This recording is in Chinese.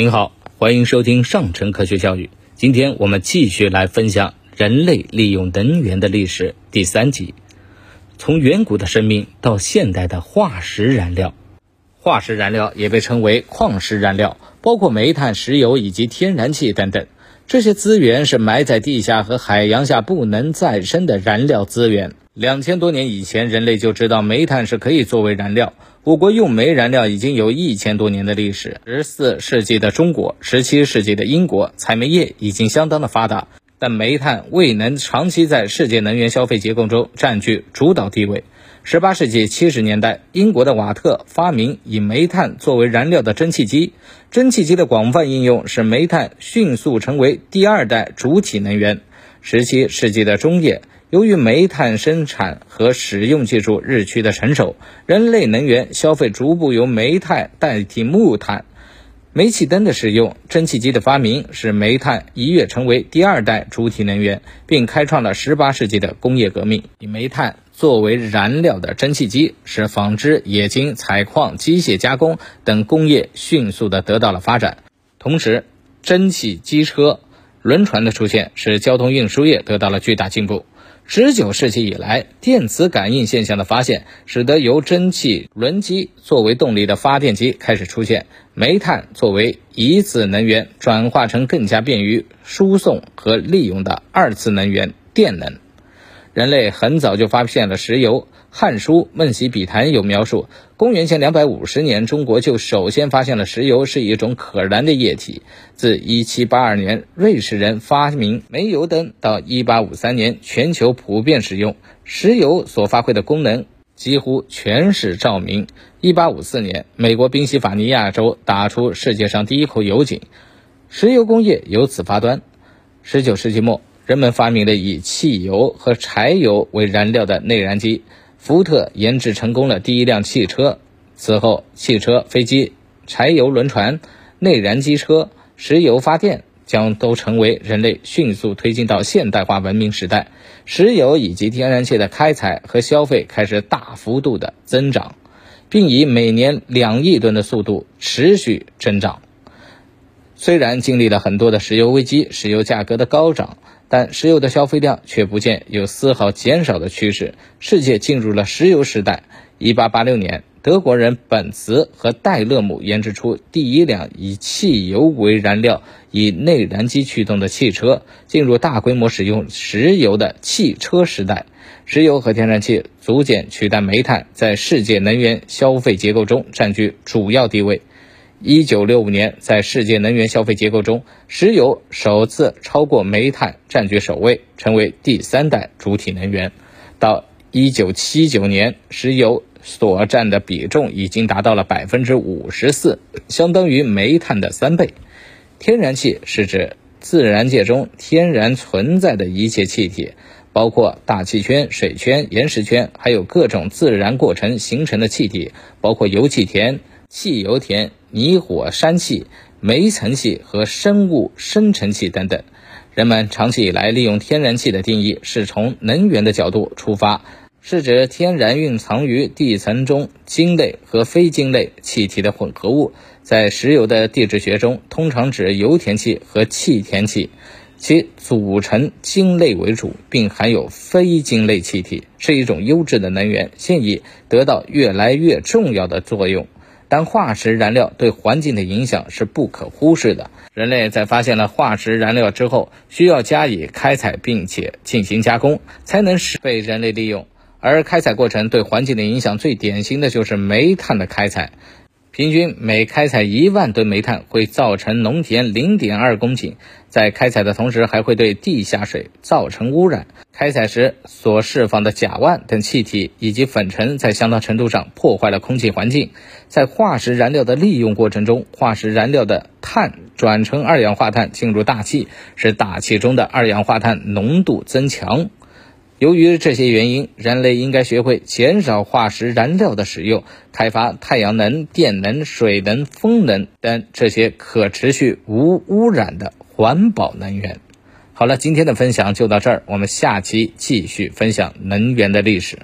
您好，欢迎收听上城科学教育。今天我们继续来分享人类利用能源的历史第三集，从远古的生命到现代的化石燃料。化石燃料也被称为矿石燃料，包括煤炭、石油以及天然气等等。这些资源是埋在地下和海洋下不能再生的燃料资源。两千多年以前，人类就知道煤炭是可以作为燃料。我国用煤燃料已经有一千多年的历史。十四世纪的中国，十七世纪的英国，采煤业已经相当的发达，但煤炭未能长期在世界能源消费结构中占据主导地位。十八世纪七十年代，英国的瓦特发明以煤炭作为燃料的蒸汽机，蒸汽机的广泛应用使煤炭迅速成为第二代主体能源。十七世纪的中叶。由于煤炭生产和使用技术日趋的成熟，人类能源消费逐步由煤炭代替木炭。煤气灯的使用、蒸汽机的发明，使煤炭一跃成为第二代主体能源，并开创了18世纪的工业革命。以煤炭作为燃料的蒸汽机，使纺织、冶金、采矿、机械加工等工业迅速的得到了发展。同时，蒸汽机车、轮船的出现，使交通运输业得到了巨大进步。十九世纪以来，电磁感应现象的发现，使得由蒸汽轮机作为动力的发电机开始出现，煤炭作为一次能源转化成更加便于输送和利用的二次能源电能。人类很早就发现了石油。《汉书·梦溪笔谈》有描述，公元前两百五十年，中国就首先发现了石油是一种可燃的液体。自一七八二年瑞士人发明煤油灯到一八五三年全球普遍使用，石油所发挥的功能几乎全是照明。一八五四年，美国宾夕法尼亚州打出世界上第一口油井，石油工业由此发端。十九世纪末，人们发明了以汽油和柴油为燃料的内燃机。福特研制成功了第一辆汽车，此后，汽车、飞机、柴油轮船、内燃机车、石油发电将都成为人类迅速推进到现代化文明时代。石油以及天然气的开采和消费开始大幅度的增长，并以每年两亿吨的速度持续增长。虽然经历了很多的石油危机，石油价格的高涨。但石油的消费量却不见有丝毫减少的趋势，世界进入了石油时代。一八八六年，德国人本茨和戴勒姆研制出第一辆以汽油为燃料、以内燃机驱动的汽车，进入大规模使用石油的汽车时代。石油和天然气逐渐取代煤炭，在世界能源消费结构中占据主要地位。一九六五年，在世界能源消费结构中，石油首次超过煤炭占据首位，成为第三代主体能源。到一九七九年，石油所占的比重已经达到了百分之五十四，相当于煤炭的三倍。天然气是指自然界中天然存在的一切气体，包括大气圈、水圈、岩石圈，还有各种自然过程形成的气体，包括油气田、汽油田。泥火山气、煤层气和生物生成气等等，人们长期以来利用天然气的定义是从能源的角度出发，是指天然蕴藏于地层中晶类和非晶类气体的混合物。在石油的地质学中，通常指油田气和气田气，其组成晶类为主，并含有非晶类气体，是一种优质的能源，现已得到越来越重要的作用。但化石燃料对环境的影响是不可忽视的。人类在发现了化石燃料之后，需要加以开采，并且进行加工，才能使被人类利用。而开采过程对环境的影响最典型的就是煤炭的开采。平均每开采一万吨煤炭，会造成农田零点二公顷。在开采的同时，还会对地下水造成污染。开采时所释放的甲烷等气体以及粉尘，在相当程度上破坏了空气环境。在化石燃料的利用过程中，化石燃料的碳转成二氧化碳进入大气，使大气中的二氧化碳浓度增强。由于这些原因，人类应该学会减少化石燃料的使用，开发太阳能、电能、水能、风能等这些可持续、无污染的环保能源。好了，今天的分享就到这儿，我们下期继续分享能源的历史。